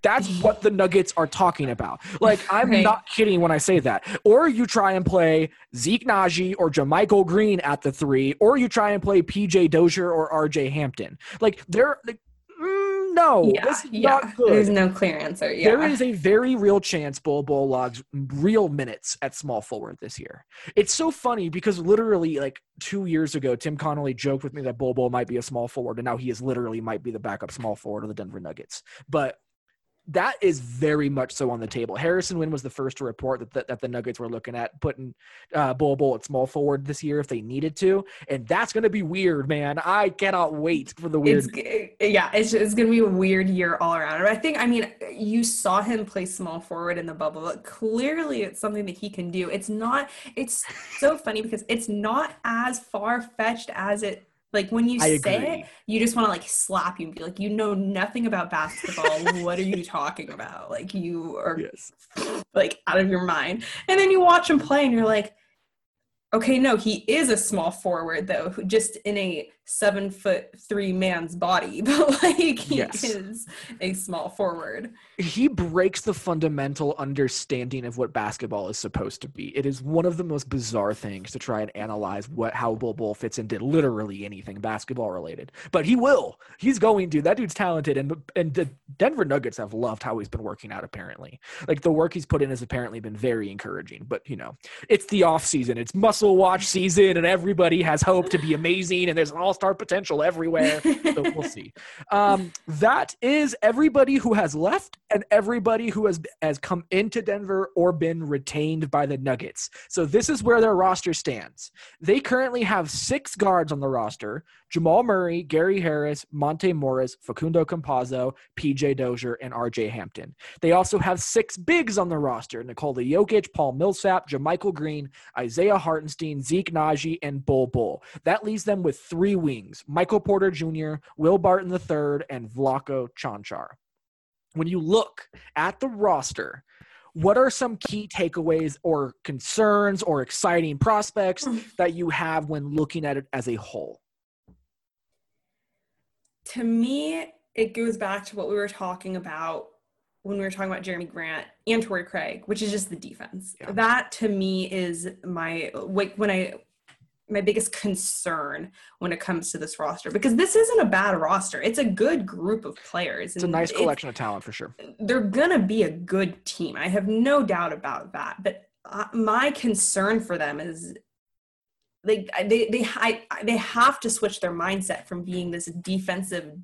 That's what the Nuggets are talking about. Like, I'm Right. not kidding when I say that. Or you try and play Zeke Nnaji or JaMychal Green at the three, or you try and play PJ Dozier or RJ Hampton. Like, they're like, mm, no, yeah, this is yeah. not good. There's no clear answer. Yeah. There is a very real chance Bol Bol logs real minutes at small forward this year. It's so funny because literally, like two years ago, Tim Connolly joked with me that Bol Bol might be a small forward, and now he is literally might be the backup small forward of the Denver Nuggets. But that is very much so on the table. Harrison Wind was the first to report that the, that the Nuggets were looking at putting uh, Bol Bol at small forward this year if they needed to, and that's going to be weird, man. I cannot wait for the weird. It's, yeah, it's, it's going to be a weird year all around. I think, I mean, you saw him play small forward in the bubble. But clearly, it's something that he can do. It's not. It's so funny because it's not as far fetched as it like when you I say agree. it, you just want to like slap you and be like, you know nothing about basketball. what are you talking about? Like you are yes. [LAUGHS] like out of your mind. And then you watch him play and you're like, okay, no, he is a small forward though, just in a seven foot three man's body, [LAUGHS] but like he Yes. is a small forward. he breaks the fundamental understanding of what basketball is supposed to be. It is one of the most bizarre things to try and analyze what how Bol Bol fits into literally anything basketball related. But he will. He's going to. That dude's talented, and and the Denver Nuggets have loved how he's been working out. Apparently, like the work he's put in has apparently been very encouraging. But you know, it's the off season. It's muscle watch season, and everybody has hope to be amazing, and there's an all star potential everywhere. so [LAUGHS] we'll see. Um, that is everybody who has left and everybody who has has come into Denver or been retained by the Nuggets. So this is where their roster stands. They currently have six guards on the roster: Jamal Murray, Gary Harris, Monte Morris, Facundo Campazzo, PJ Dozier, and RJ Hampton. They also have six bigs on the roster: Nikola Jokic, Paul Millsap, JaMychal Green, Isaiah Hartenstein, Zeke Nnaji, and Bol Bol. That leaves them with three wings: Michael Porter Jr., Will Barton III, and Vlatko Cancar. When you look at the roster, what are some key takeaways or concerns or exciting prospects [LAUGHS] that you have when looking at it as a whole? to me, it goes back to what we were talking about when we were talking about Jerami Grant and Torrey Craig, which is just the defense. Yeah. That to me is my like when I my biggest concern when it comes to this roster because this isn't a bad roster. It's a good group of players. It's a nice collection of talent for sure. they're gonna be a good team. I have no doubt about that. But uh, my concern for them is they they they I, they have to switch their mindset from being this defensive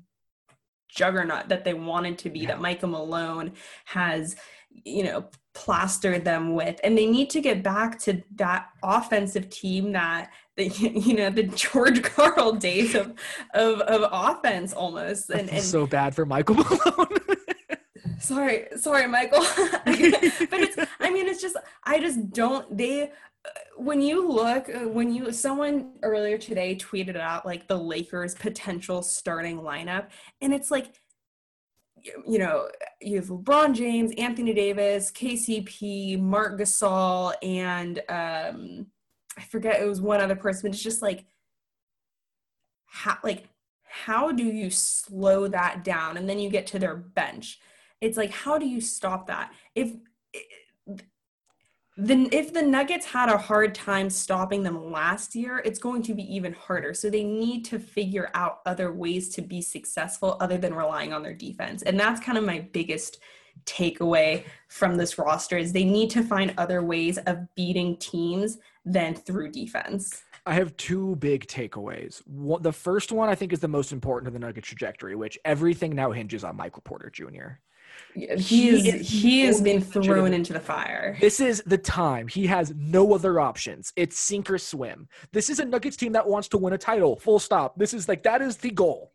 juggernaut that they wanted to be that Michael Malone has you know plastered them with. And they need to get back to that offensive team that the [LAUGHS] you know the George Karl days of of, of offense almost. And, and so bad for Michael [LAUGHS] Malone. sorry sorry michael. [LAUGHS] But it's i mean it's just i just don't they uh, when you look uh, when you someone earlier today tweeted out like the lakers potential starting lineup and it's like you- know you have lebron james anthony davis kcp marc gasol and um i forget it was one other person but it's just like how like how do you slow that down? And then you get to their bench. It's like how do you stop that? If the if the nuggets had a hard time stopping them last year it's going to be even harder so they need to figure out other ways to be successful other than relying on their defense and that's kind of my biggest takeaway from this roster is they need to find other ways of beating teams than through defense I have two big takeaways. The first one I think is the most important to the Nuggets trajectory, which everything now hinges on Michael Porter Jr. he He is is he has been thrown into the fire This is the time. He has no other options. It's sink or swim. This is a Nuggets team that wants to win a title. Full stop. This is like that is the goal.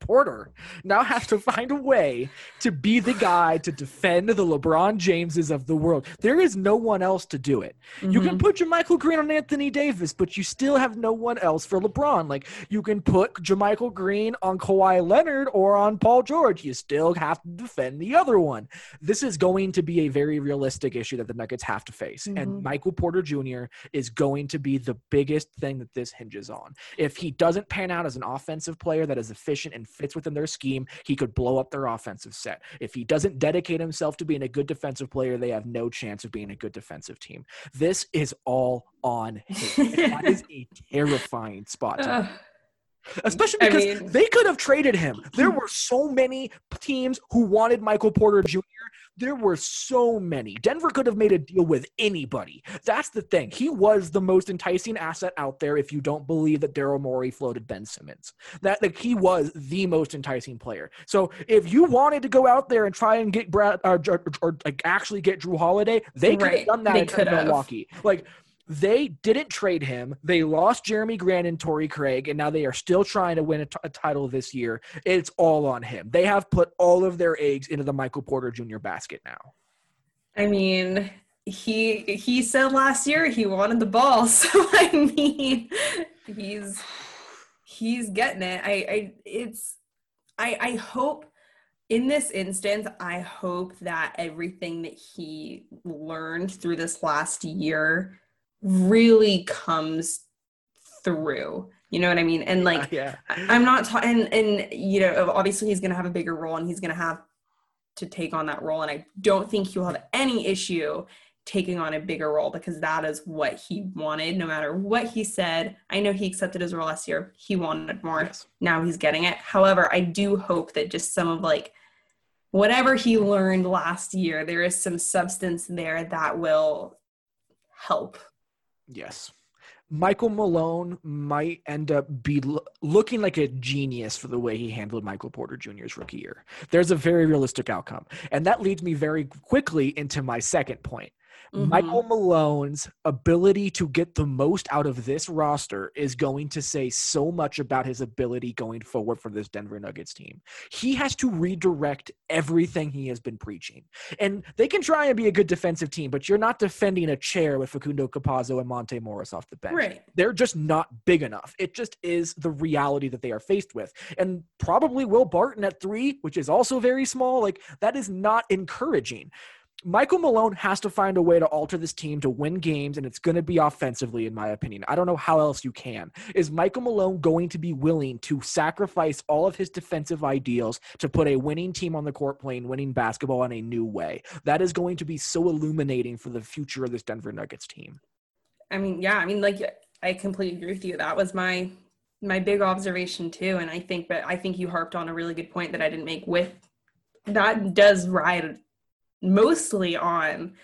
Porter now has to find a way to be the guy to defend the LeBron Jameses of the world. There is no one else to do it. You can mm-hmm. put JaMychal Green on Anthony Davis, but you still have no one else for LeBron. Like you can put JaMychal Green on Kawhi Leonard or on Paul George. You still have to defend the other one. This is going to be a very realistic issue that the Nuggets have to face. And mm-hmm. Michael Porter Jr. is going to be the biggest thing that this hinges on. If he doesn't pan out as an offensive player that is efficient and fits within their scheme, he could blow up their offensive set. If he doesn't dedicate himself to being a good defensive player, they have no chance of being a good defensive team. This is all on him. [LAUGHS] That is a terrifying spot. Ugh. Especially I because mean- they could have traded him. There [CLEARS THROAT] were so many teams who wanted Michael Porter Jr. There were so many. Denver could have made a deal with anybody. That's the thing. He was the most enticing asset out there if you don't believe that Daryl Morey floated Ben Simmons. That like he was the most enticing player. So if you wanted to go out there and try and get Brad uh, or, or, or, like actually get Jrue Holiday, they could have Right. done that They in. Milwaukee. Like they didn't trade him. They lost Jerami Grant and Torrey Craig, and now they are still trying to win a, t- a title this year. It's all on him. They have put all of their eggs into the Michael Porter Jr. basket now. I mean, he he said last year he wanted the ball, [LAUGHS] so I mean, he's he's getting it. I I it's I I hope in this instance, I hope that everything that he learned through this last year really comes through. You know what I mean? And like yeah, I- I'm not talking, and, and you know, obviously he's going to have a bigger role and he's going to have to take on that role. And I don't think he'll have any issue taking on a bigger role because that is what he wanted, no matter what he said. I know he accepted his role last year. He wanted more. Yes. Now he's getting it. However, I do hope that just some of like whatever he learned last year, there is some substance there that will help. Yes. Michael Malone might end up be lo- looking like a genius for the way he handled Michael Porter Jr.'s rookie year. There's a very realistic outcome, and that leads me very quickly into my second point. Mhm. Michael Malone's ability to get the most out of this roster is going to say so much about his ability going forward for this Denver Nuggets team. He has to redirect everything he has been preaching. And they can try and be a good defensive team, but you're not defending a chair with Facundo Campazzo and Monte Morris off the bench. Right. They're just not big enough. It just is the reality that they are faced with. And probably Will Barton at three, which is also very small, like that is not encouraging. Michael Malone has to find a way to alter this team to win games, and it's going to be offensively, in my opinion. I don't know how else you can. Is Michael Malone going to be willing to sacrifice all of his defensive ideals to put a winning team on the court playing winning basketball in a new way? That is going to be so illuminating for the future of this Denver Nuggets team. I mean, yeah, I mean, like I completely agree with you. That was my my big observation too, and I think, but I think you harped on a really good point that I didn't make. With that does ride mostly on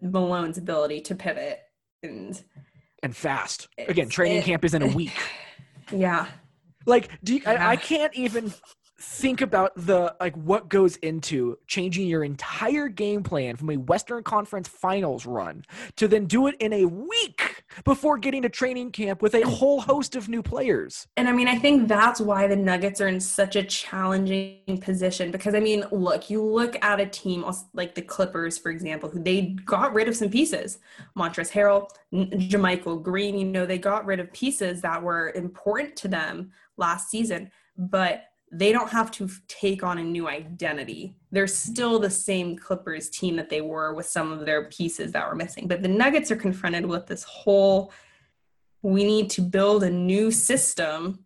Malone's ability to pivot, and And fast. Again, training it- camp is in a week. [LAUGHS] yeah, Like, do you, I, I can't even think about the like what goes into changing your entire game plan from a Western Conference Finals run to then do it in a week before getting to training camp with a whole host of new players. and I mean, I think that's why the Nuggets are in such a challenging position because I mean, look, you look at a team like the Clippers, for example, who they got rid of some pieces, Montrezl Harrell, JaMychal Green. You know, they got rid of pieces that were important to them last season, but they don't have to take on a new identity. They're still the same Clippers team that they were with some of their pieces that were missing. But the Nuggets are confronted with this whole we need to build a new system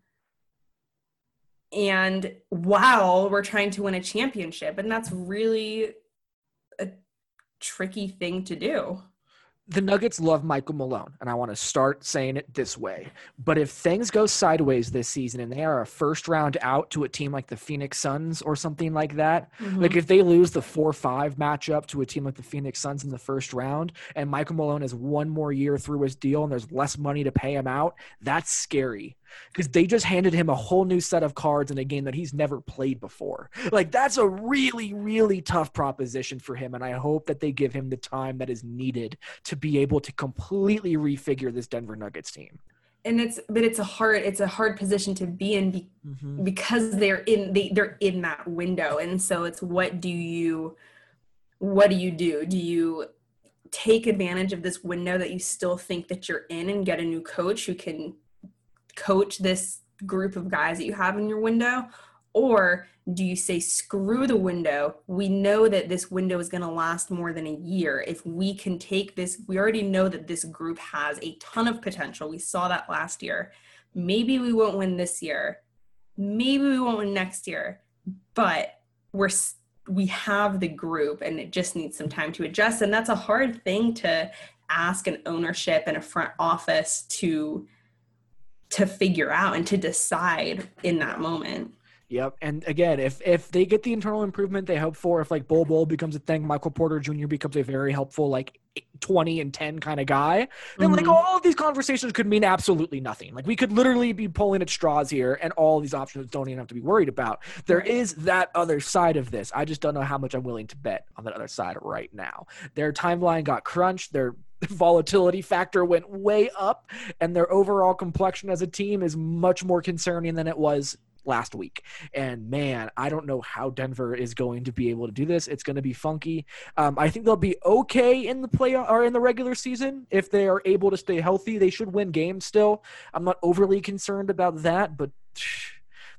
and while we're trying to win a championship and that's really a tricky thing to do The Nuggets love Michael Malone, and I want to start saying it this way. But if things go sideways this season and they are a first round out to a team like the Phoenix Suns or something like that, mm-hmm. Like if they lose the four five matchup to a team like the Phoenix Suns in the first round, and Michael Malone has one more year through his deal, and there's less money to pay him out, that's scary because they just handed him a whole new set of cards in a game that he's never played before. Like that's a really really tough proposition for him, and I hope that they give him the time that is needed to be able to completely refigure this Denver Nuggets team. and it's but it's a hard it's a hard position to be in be, mm-hmm. because they're in they, they're in that window and so it's what do you what do you do do you take advantage of this window that you still think that you're in and get a new coach who can coach this group of guys that you have in your window? Or do you say screw the window. We know that this window is going to last more than a year. If we can take this we already know that this group has a ton of potential. We saw that last year. Maybe we won't win this year. Maybe we won't win next year. But we're we have the group and it just needs some time to adjust. And that's a hard thing to ask an ownership and a front office to to figure out and to decide in that moment. Yep. And again, if if they get the internal improvement they hope for, if like Bol Bol becomes a thing, Michael Porter Jr. becomes a very helpful like 20 and 10 kind of guy, then like Mhm. all of these conversations could mean absolutely nothing. Like we could literally be pulling at straws here and all these options don't even have to be worried about. There is that other side of this. I just don't know how much I'm willing to bet on that other side right now. Their timeline got crunched, their [LAUGHS] volatility factor went way up, and their overall complexion as a team is much more concerning than it was last week. And man, I don't know how Denver is going to be able to do this. It's going to be funky. Um, I think they'll be okay in the play or in the regular season if they are able to stay healthy. They should win games still. I'm not overly concerned about that, but.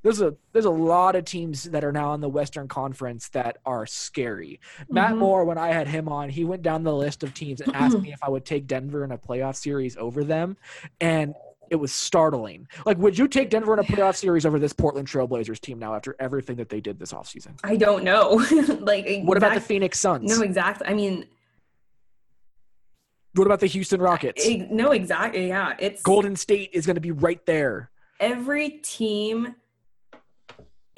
There's a there's a lot of teams that are now in the Western Conference that are scary. Matt Mhm. Moore, when I had him on, he went down the list of teams and asked [CLEARS THROAT] me if I would take Denver in a playoff series over them, and it was startling. Like, would you take Denver in a playoff series over this Portland Trailblazers team now after everything that they did this offseason? I don't know. [LAUGHS] like What about the Phoenix Suns? No, exactly. I mean, what about the Houston Rockets? no, exactly. Yeah, it's Golden State is going to be right there. every team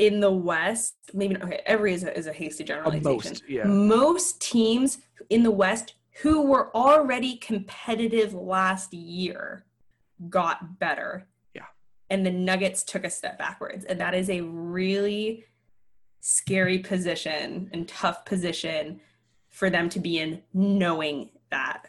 in the West. Maybe okay. Every is a, is a hasty generalization. most, yeah. Most teams in the West who were already competitive last year got better. Yeah. And the Nuggets took a step backwards, and that is a really scary position and tough position for them to be in, knowing that.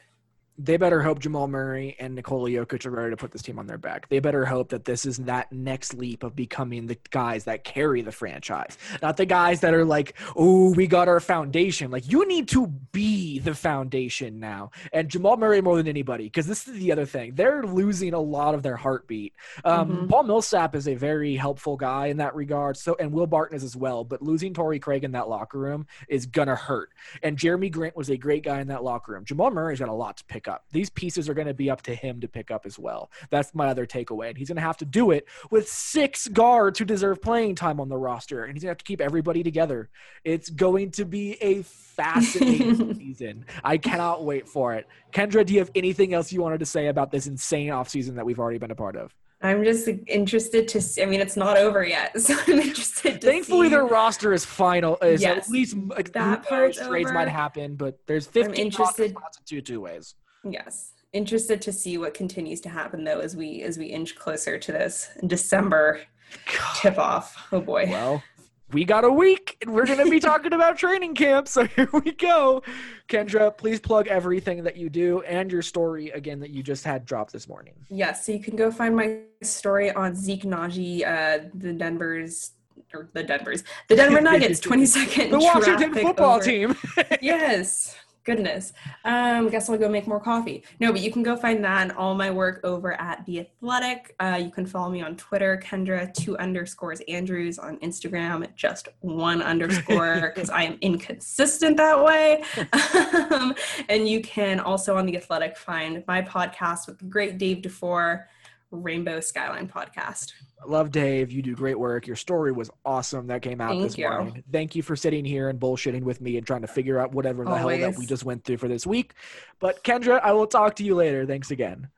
They better hope Jamal Murray and Nikola Jokic are ready to put this team on their back. They better hope that this is that next leap of becoming the guys that carry the franchise, not the guys that are like, "Oh, we got our foundation." Like you need to be the foundation now, and Jamal Murray more than anybody, because this is the other thing. They're losing a lot of their heartbeat. Um, Mhm. Paul Millsap is a very helpful guy in that regard. So, and Will Barton is as well. But losing Torrey Craig in that locker room is gonna hurt. And Jerami Grant was a great guy in that locker room. Jamal Murray's got a lot to pick up. These pieces are going to be up to him to pick up as well. That's my other takeaway. And he's going to have to do it with six guards who deserve playing time on the roster. And he's going to have to keep everybody together. It's going to be a fascinating [LAUGHS] season. I cannot wait for it. Kendra, do you have anything else you wanted to say about this insane offseason that we've already been a part of? I'm just interested to see. I mean, it's not over yet, [LAUGHS] so I'm interested to Thankfully, see. their roster is final. Is Yes. at least That part's trades might happen, but there's 15 interested- spots in two two ways. Yes. Interested to see what continues to happen though as we as we inch closer to this December tip off. Oh boy. Well, we got a week and we're going to be talking about training camp. So [LAUGHS] here we go. Kendra, please plug everything that you do and your story again that you just had dropped this morning. Yes, so you can go find my story on Zeke Nnaji, uh, the Denver's or the Denver's the Denver [LAUGHS] Nuggets 22nd The Washington football over- team. [LAUGHS] yes goodness. Um guess i'll go make more coffee. No but you can go find that and all my work over at the athletic. Uh, you can follow me on twitter kendra two underscores andrews. On instagram just one underscore [LAUGHS] because i am inconsistent that way. Um, and you can also on the athletic find my podcast with the great dave defoe rainbow skyline podcast Love Dave. You do great work. Your story was awesome that came out Thank this you. morning. Thank you for sitting here and bullshitting with me and trying to figure out whatever the hell that we just went through for this week. But Kendra, I will talk to you later. Thanks again.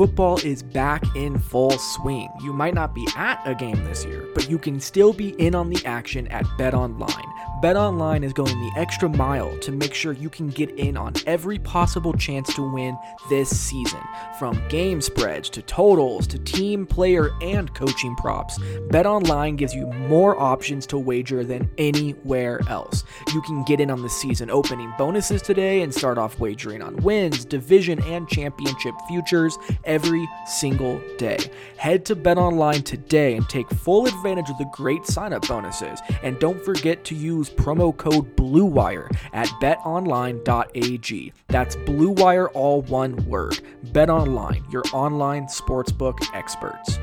Football is back in full swing. You might not be at a game this year, but you can still be in on the action at BetOnline. BetOnline is going the extra mile to make sure you can get in on every possible chance to win this season. From game spreads to totals to team, player, and coaching props, BetOnline gives you more options to wager than anywhere else. You can get in on the season opening bonuses today and start off wagering on wins, division, and championship futures every single day. Head to BetOnline today and take full advantage of the great sign-up bonuses. And don't forget to use promo code BLUEWIRE at betonline.ag. That's BLUEWIRE all one word. BetOnline, your online sportsbook experts.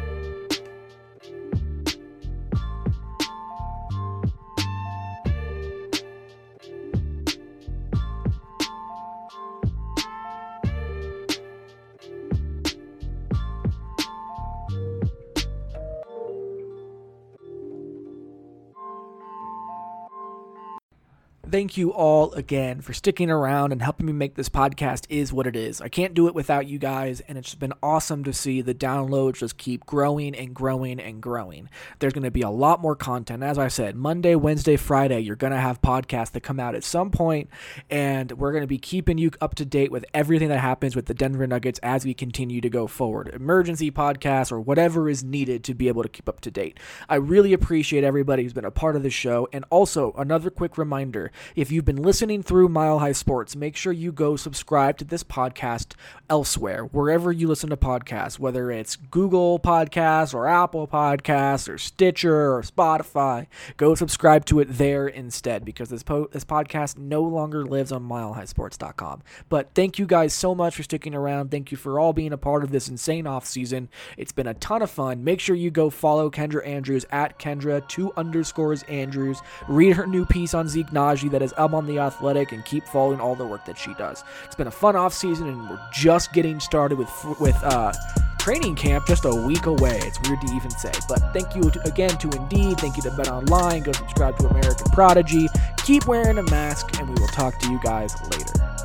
Thank you all again for sticking around and helping me make this podcast is what it is. I can't do it without you guys, and it's been awesome to see the downloads just keep growing and growing and growing. There's going to be a lot more content. As I said, Monday, Wednesday, Friday, you're going to have podcasts that come out at some point, and we're going to be keeping you up to date with everything that happens with the Denver Nuggets as we continue to go forward. Emergency podcasts or whatever is needed to be able to keep up to date. I really appreciate everybody who's been a part of the show, and also another quick reminder if you've been listening through Mile High Sports, make sure you go subscribe to this podcast elsewhere, wherever you listen to podcasts, whether it's Google Podcasts or Apple Podcasts or Stitcher or Spotify. Go subscribe to it there instead because this po- this podcast no longer lives on milehighsports.com. But thank you guys so much for sticking around. Thank you for all being a part of this insane off season. It's been a ton of fun. Make sure you go follow Kendra Andrews at Kendra two underscores Andrews. Read her new piece on Zeke That is up on the Athletic and keep following all the work that she does. It's been a fun off season and we're just getting started with with uh, training camp just a week away. It's weird to even say, but thank you to, again to Indeed. Thank you to Bet Online. Go subscribe to American Prodigy. Keep wearing a mask, and we will talk to you guys later.